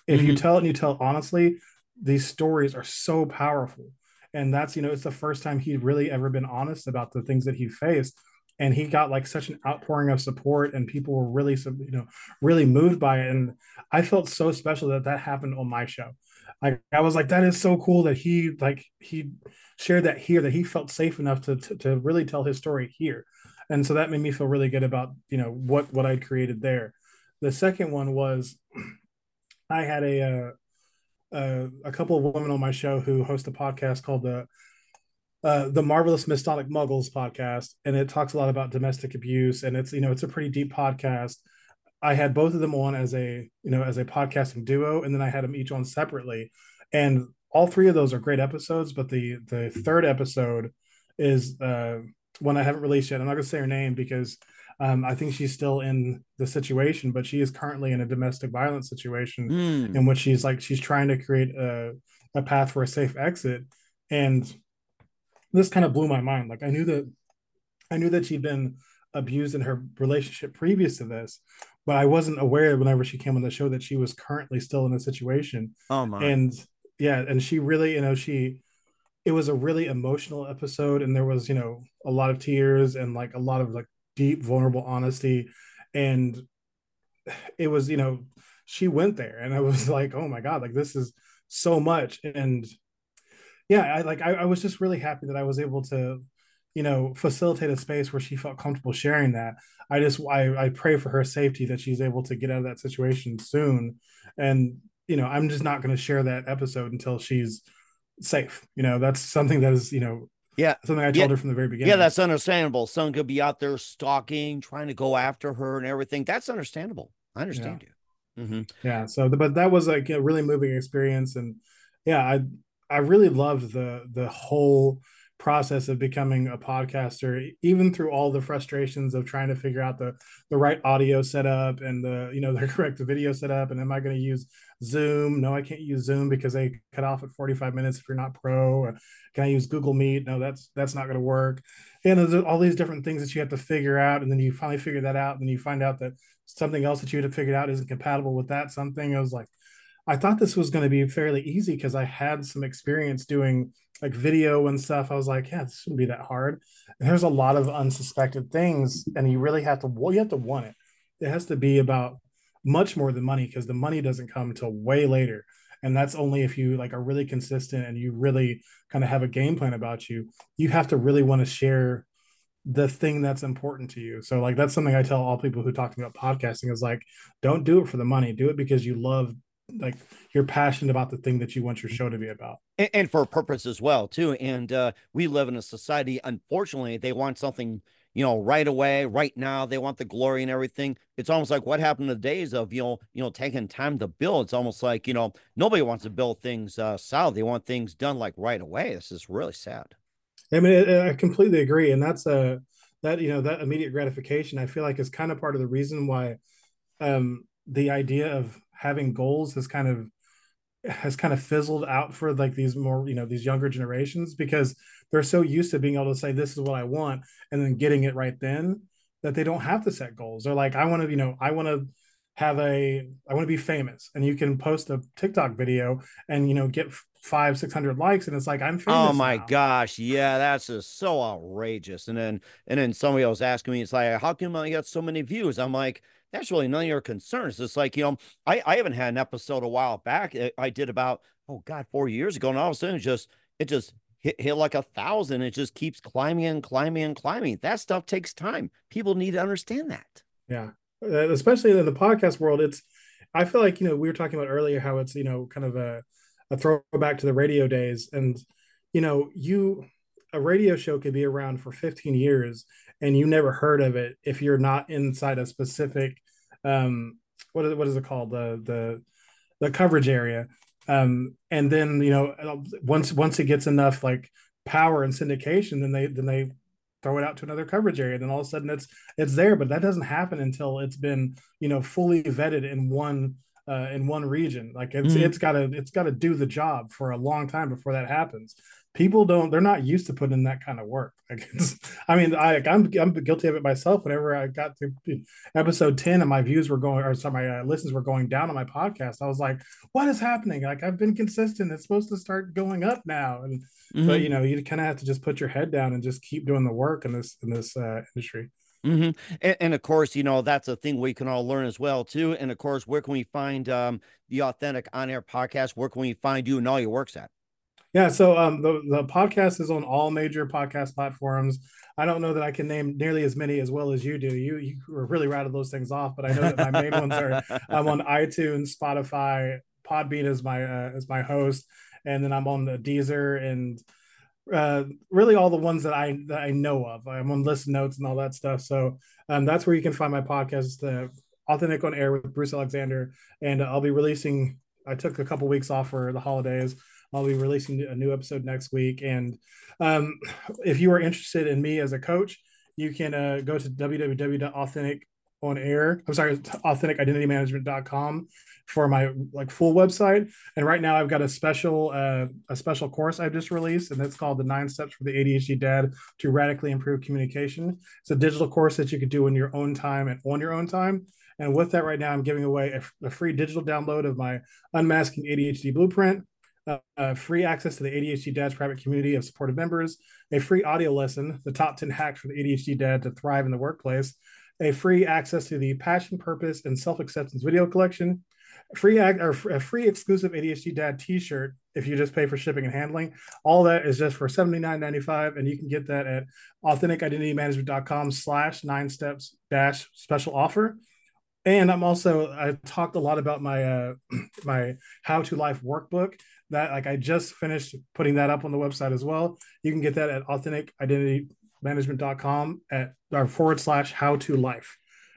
If mm-hmm. you tell it and you tell it honestly, these stories are so powerful. And that's, you know, it's the first time he'd really ever been honest about the things that he faced. And he got like such an outpouring of support, and people were really, you know, really moved by it. And I felt so special that that happened on my show. Like I was like, that is so cool that he like he shared that here that he felt safe enough to, to, to really tell his story here and so that made me feel really good about you know what what i'd created there the second one was [CLEARS THROAT] i had a uh, uh, a couple of women on my show who host a podcast called the uh, the marvelous Mistonic Muggles podcast, and it talks a lot about domestic abuse, and it's you know it's a pretty deep podcast. I had both of them on as a you know as a podcasting duo, and then I had them each on separately, and all three of those are great episodes, but the the third episode is uh, one I haven't released yet. I'm not going to say her name because um, I think she's still in the situation, but she is currently in a domestic violence situation mm. in which she's like she's trying to create a a path for a safe exit, and this kind of blew my mind. Like I knew that I knew that she'd been abused in her relationship previous to this, but I wasn't aware whenever she came on the show that she was currently still in a situation. Oh my! And yeah, and she really, you know, she it was a really emotional episode and there was, you know, a lot of tears and like a lot of like deep vulnerable honesty and it was, you know, she went there and I was [LAUGHS] like, "Oh my god, like this is so much." And yeah, I like I, I was just really happy that I was able to you know facilitate a space where she felt comfortable sharing that i just I, I pray for her safety that she's able to get out of that situation soon and you know, I'm just not going to share that episode until she's safe. You know, that's something that is, you know, yeah, something I told yeah. her from the very beginning. Yeah, that's understandable. Someone could be out there stalking, trying to go after her and everything. That's understandable. I understand yeah. you. Mm-hmm. Yeah. So, but that was like a really moving experience, and yeah, I I really loved the the whole process of becoming a podcaster even through all the frustrations of trying to figure out the the right audio setup and the you know [LAUGHS] the correct video setup and am i going to use zoom? No i can't use zoom because they cut off at 45 minutes if you're not pro can i use google meet? No that's that's not going to work. And there's all these different things that you have to figure out and then you finally figure that out and then you find out that something else that you had figured out isn't compatible with that something. I was like i thought this was going to be fairly easy because i had some experience doing like video and stuff, I was like, yeah, this shouldn't be that hard. And there's a lot of unsuspected things, and you really have to well, you have to want it. It has to be about much more than money because the money doesn't come until way later. And that's only if you like are really consistent and you really kind of have a game plan about you. You have to really want to share the thing that's important to you. So like that's something I tell all people who talk to me about podcasting is like, don't do it for the money. Do it because you love like you're passionate about the thing that you want your show to be about. And, and for a purpose as well too. And uh, we live in a society unfortunately they want something you know right away right now. They want the glory and everything. It's almost like what happened in the days of you know you know taking time to build. It's almost like you know nobody wants to build things uh solid. They want things done like right away. This is really sad. I mean i completely agree. And that's a uh, that you know that immediate gratification i feel like is kind of part of the reason why um the idea of having goals has kind of has kind of fizzled out for like these more you know these younger generations because they're so used to being able to say this is what i want and then getting it right then that they don't have to set goals. They're like i want to you know i want to have a i want to be famous. And you can post a tiktok video and you know get five six hundred likes and it's like i'm famous oh my now. gosh yeah that's just so outrageous. And then and then somebody else asking me it's like how come i got so many views? I'm like that's really none of your concerns. It's like, you know, I, I haven't had an episode a while back. Eh, I did about, oh God, four years ago. And all of a sudden it just, it just hit, hit like a thousand. It just keeps climbing and climbing and climbing. That stuff takes time. People need to understand that. Yeah. Uh, especially in the podcast world. It's, I feel like, you know, we were talking about earlier how it's, you know, kind of a, a throwback to the radio days. And, you know, you, a radio show could be around for 15 years and you never heard of it if you're not inside a specific um what is what is it called? The the the coverage area. Um and then you know once once it gets enough like power and syndication then they then they throw it out to another coverage area. Then all of a sudden it's it's there but that doesn't happen until it's been you know fully vetted in one uh, in one region. Like it's mm. it's got to it's got to do the job for a long time before that happens people don't they're not used to putting in that kind of work like i mean i I'm, I'm guilty of it myself whenever i got to episode 10 and my views were going or sorry my uh, listens were going down on my podcast i was like what is happening like i've been consistent it's supposed to start going up now and mm-hmm. but you know you kind of have to just put your head down and just keep doing the work in this in this uh, industry Mm-hmm. And, and, of course, you know, that's a thing we can all learn as well, too. And of course, where can we find um, the authentic on air podcast? Where can we find you and all your works at? Yeah, so um, the the podcast is on all major podcast platforms. I don't know that I can name nearly as many as well as you do. You you really rattled those things off, but I know that my main ones are [LAUGHS] I'm on iTunes, Spotify, Podbean is my uh, is my host, and then I'm on the Deezer and uh, really all the ones that I that I know of. I'm on listen notes and all that stuff. So um, that's where you can find my podcast, uh, Authentic on Air with Bruce Alexander, and I'll be releasing. I took a couple weeks off for the holidays I'll be releasing a new episode next week. And um, [CLEARS THROAT] if you are interested in me as a coach, you can uh, go to www.authentic on air. I'm sorry, authenticidentitymanagement.com for my like full website. And right now I've got a special uh, a special course I've just released, and it's called the Nine Steps for the ADHD Dad to Radically Improve Communication. It's a digital course that you could do in your own time and on your own time. And with that, right now I'm giving away a, a free digital download of my Unmasking ADHD Blueprint uh, free access to the ADHD Dads private community of supportive members, a free audio lesson, the top 10 hacks for the ADHD dad to thrive in the workplace, a free access to the passion, purpose, and self acceptance video collection, free act or a free exclusive ADHD dad t-shirt if you just pay for shipping and handling. All that is just for $79.95 and you can get that at authenticidentitymanagement.com slash nine steps dash special offer. And I'm also I talked a lot about my uh [CLEARS THROAT] my how to life workbook that like I just finished putting that up on the website as well. You can get that at authenticidentitymanagement.com at our forward slash how to life.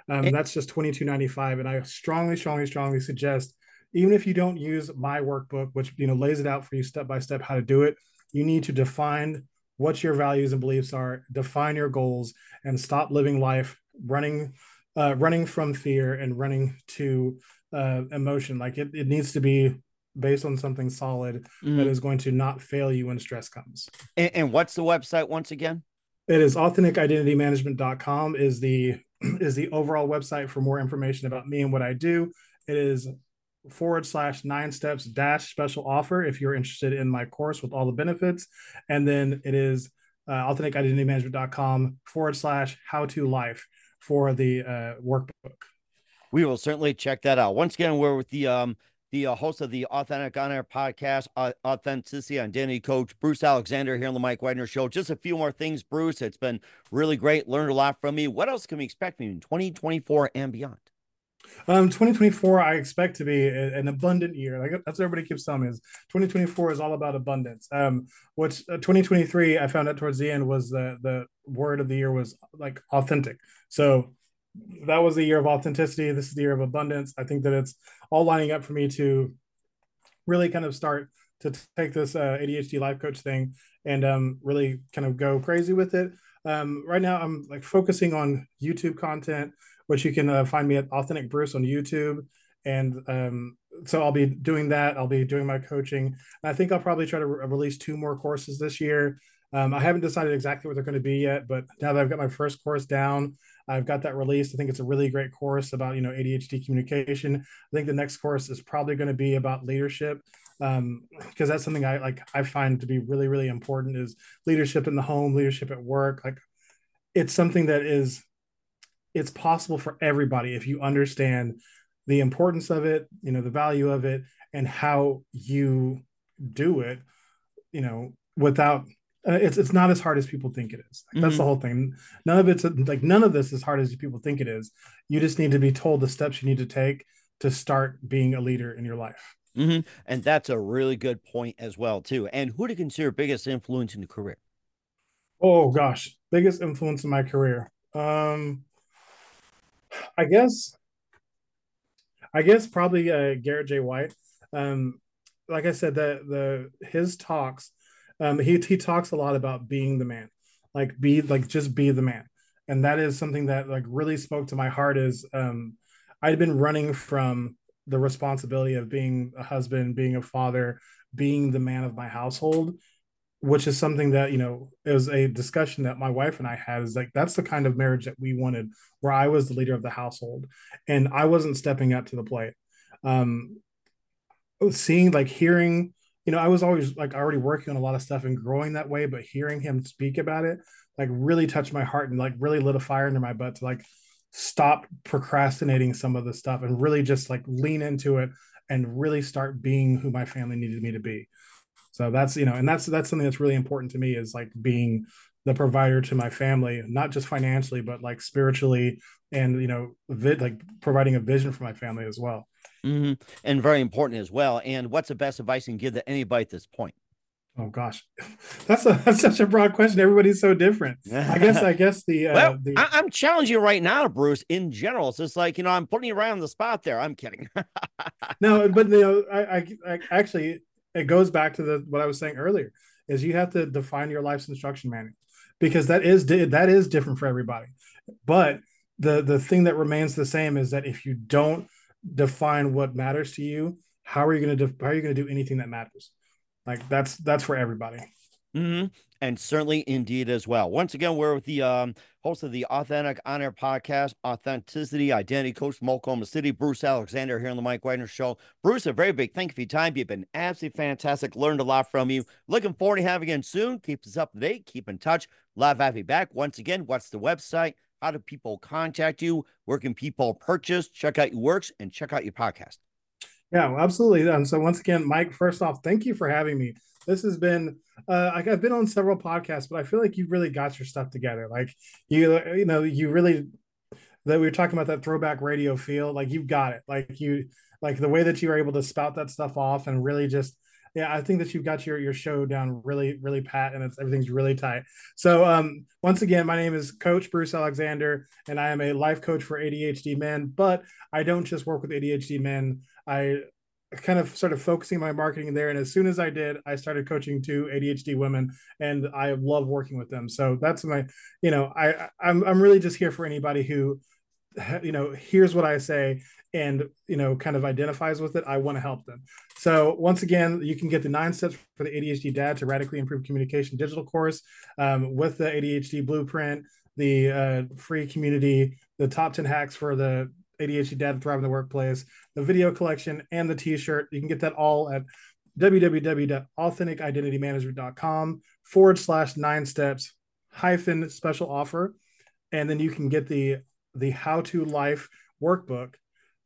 Um, it, that's just twenty two ninety five, and I strongly, strongly, strongly suggest even if you don't use my workbook, which you know lays it out for you step by step how to do it, you need to define what your values and beliefs are, define your goals, and stop living life running uh, running from fear and running to uh, emotion. Like it, it needs to be based on something solid mm. that is going to not fail you when stress comes. And, and what's the website once again? It is authenticidentitymanagement.com is the [CLEARS THROAT] is the overall website for more information about me and what I do. It is forward slash nine steps dash special offer if you're interested in my course with all the benefits. And then it is uh, authenticidentitymanagement.com forward slash how to life for the uh, workbook. We will certainly check that out. Once again, we're with the um the uh, host of the Authentic On Air podcast, uh, Authenticity Identity Coach, Bruce Alexander here on the Mike Wagner Show. Just a few more things, Bruce. It's been really great. Learned a lot from me. What else can we expect from you in 2024 and beyond? Um, 2024, I expect to be an abundant year. Like that's what everybody keeps telling me is 2024 is all about abundance. Um, uh, 2023, I found out towards the end was the the word of the year was like authentic. So that was the year of authenticity. This is the year of abundance. I think that it's all lining up for me to really kind of start to take this uh, ADHD life coach thing and um, really kind of go crazy with it. Um, right now, I'm like focusing on YouTube content, which you can uh, find me at Authentic Bruce on YouTube. And um, so I'll be doing that. I'll be doing my coaching. I think I'll probably try to re- release two more courses this year. Um, I haven't decided exactly what they're going to be yet, but now that I've got my first course down, I've got that released. I think it's a really great course about you know ADHD communication. I think the next course is probably going to be about leadership because um, that's something I like. I find to be really really important is leadership in the home, leadership at work. Like it's something that is it's possible for everybody if you understand the importance of it, you know, the value of it, and how you do it. You know, without uh, it's it's not as hard as people think it is. Like, that's mm-hmm. the whole thing. None of it's like none of this is hard as people think it is. You just need to be told the steps you need to take to start being a leader in your life. Mm-hmm. And that's a really good point as well too. And who to consider biggest influence in your career? Oh gosh, biggest influence in my career. Um, I guess, I guess probably uh, Garrett J. White. Um, like I said, the the his talks um, he he talks a lot about being the man, like be like just be the man, and that is something that like really spoke to my heart. Is um, I'd been running from the responsibility of being a husband, being a father, being the man of my household, which is something that you know it was a discussion that my wife and I had. Is like that's the kind of marriage that we wanted, where I was the leader of the household, and I wasn't stepping up to the plate. Um, seeing like hearing you know, I was always like already working on a lot of stuff and growing that way, but hearing him speak about it like really touched my heart and like really lit a fire under my butt to like stop procrastinating some of the stuff and really just like lean into it and really start being who my family needed me to be. So that's you know, and that's that's something that's really important to me is like being the provider to my family, not just financially, but like spiritually and you know, vid- like providing a vision for my family as well. Mm-hmm. And very important as well. And what's the best advice you can give to anybody at this point? Oh gosh, [LAUGHS] that's a that's such a broad question. Everybody's so different. I guess I guess the uh, well, the... I, am challenging you right now, Bruce. In general, it's just like you know, I'm putting you right on the spot there. I'm kidding. [LAUGHS] no, but you know, I, I, I actually it goes back to the what I was saying earlier is you have to define your life's instruction manual because that is that is different for everybody. But the the thing that remains the same is that if you don't define what matters to you, how are you going to how are you going to do anything that matters? Like that's that's for everybody. Mm-hmm. And certainly indeed as well. Once again, we're with the um, host of the Authentic On Air podcast, Authenticity Identity Coach from Oklahoma City, Bruce Alexander here on the Mike Wagner Show. Bruce, a very big thank you for your time. You've been absolutely fantastic. Learned a lot from you. Looking forward to having you again soon. Keep us up to date. Keep in touch. Love having you back. Once again, what's the website? How do people contact you? Where can people purchase, check out your works, and check out your podcast? Yeah, absolutely. And so once again, Mike, first off, thank you for having me. This has been uh, I've been on several podcasts, but I feel like you've really got your stuff together. Like you, you know, you really that we were talking about that throwback radio feel. Like you've got it. Like you, like the way that you were able to spout that stuff off and really just yeah, I think that you've got your your show down really really pat, and it's everything's really tight. So um, once again, my name is Coach Bruce Alexander, and I am a life coach for ADHD men. But I don't just work with ADHD men. I kind of started focusing my marketing there. And as soon as I did, I started coaching two ADHD women, and I love working with them. So that's my, you know, I I'm I'm really just here for anybody who, [LAUGHS] you know, here's what I say and you know kind of identifies with it i want to help them so once again you can get the nine steps for the adhd dad to radically improve communication digital course um, with the adhd blueprint the uh, free community the top 10 hacks for the ADHD Dad to Thrive in the Workplace, the video collection, and the t-shirt. You can get that all at www.authenticidentitymanagement.com forward slash nine steps hyphen special offer. And then you can get the the how to life workbook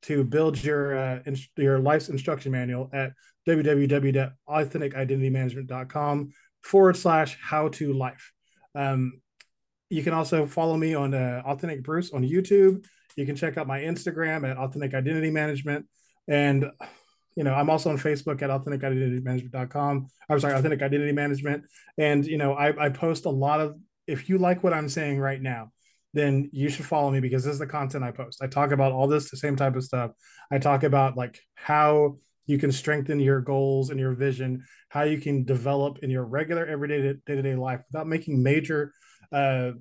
to build your uh, in, your life's instruction manual at www.authenticidentitymanagement.com forward slash how to life. Um, you can also follow me on uh, Authentic Bruce on YouTube. You can check out my Instagram at Authentic Identity Management. And, you know, I'm also on Facebook at AuthenticIdentityManagement.com. I'm sorry, Authentic Identity Management. And, you know, I, I post a lot of, if you like what I'm saying right now, then you should follow me because this is the content I post. I talk about all this, the same type of stuff. I talk about like how you can strengthen your goals and your vision, how you can develop in your regular everyday day to day life without making major uh,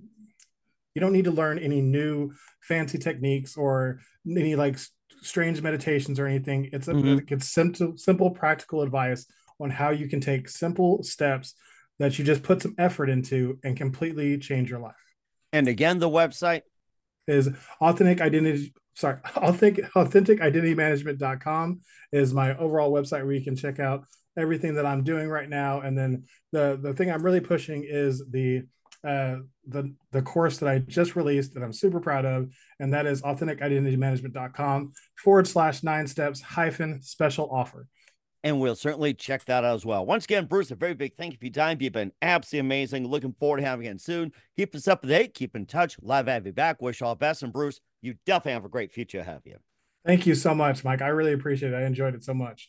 you don't need to learn any new fancy techniques or any like strange meditations or anything. It's a, mm-hmm. it's simple, simple, practical advice on how you can take simple steps that you just put some effort into and completely change your life. And again, the website is authentic identity. Sorry, authentic authentic identity management.com is my overall website where you can check out everything that I'm doing right now. And then the the thing I'm really pushing is the uh, the the course that I just released that I'm super proud of, and that is authenticidentitymanagement.com forward slash nine steps hyphen special offer. And we'll certainly check that out as well. Once again, Bruce, a very big thank you for your time. You've been absolutely amazing. Looking forward to having you soon. Keep us up to date. Keep in touch. Live have you back. Wish all best. And Bruce, you definitely have a great future have you. Thank you so much, Mike. I really appreciate it. I enjoyed it so much.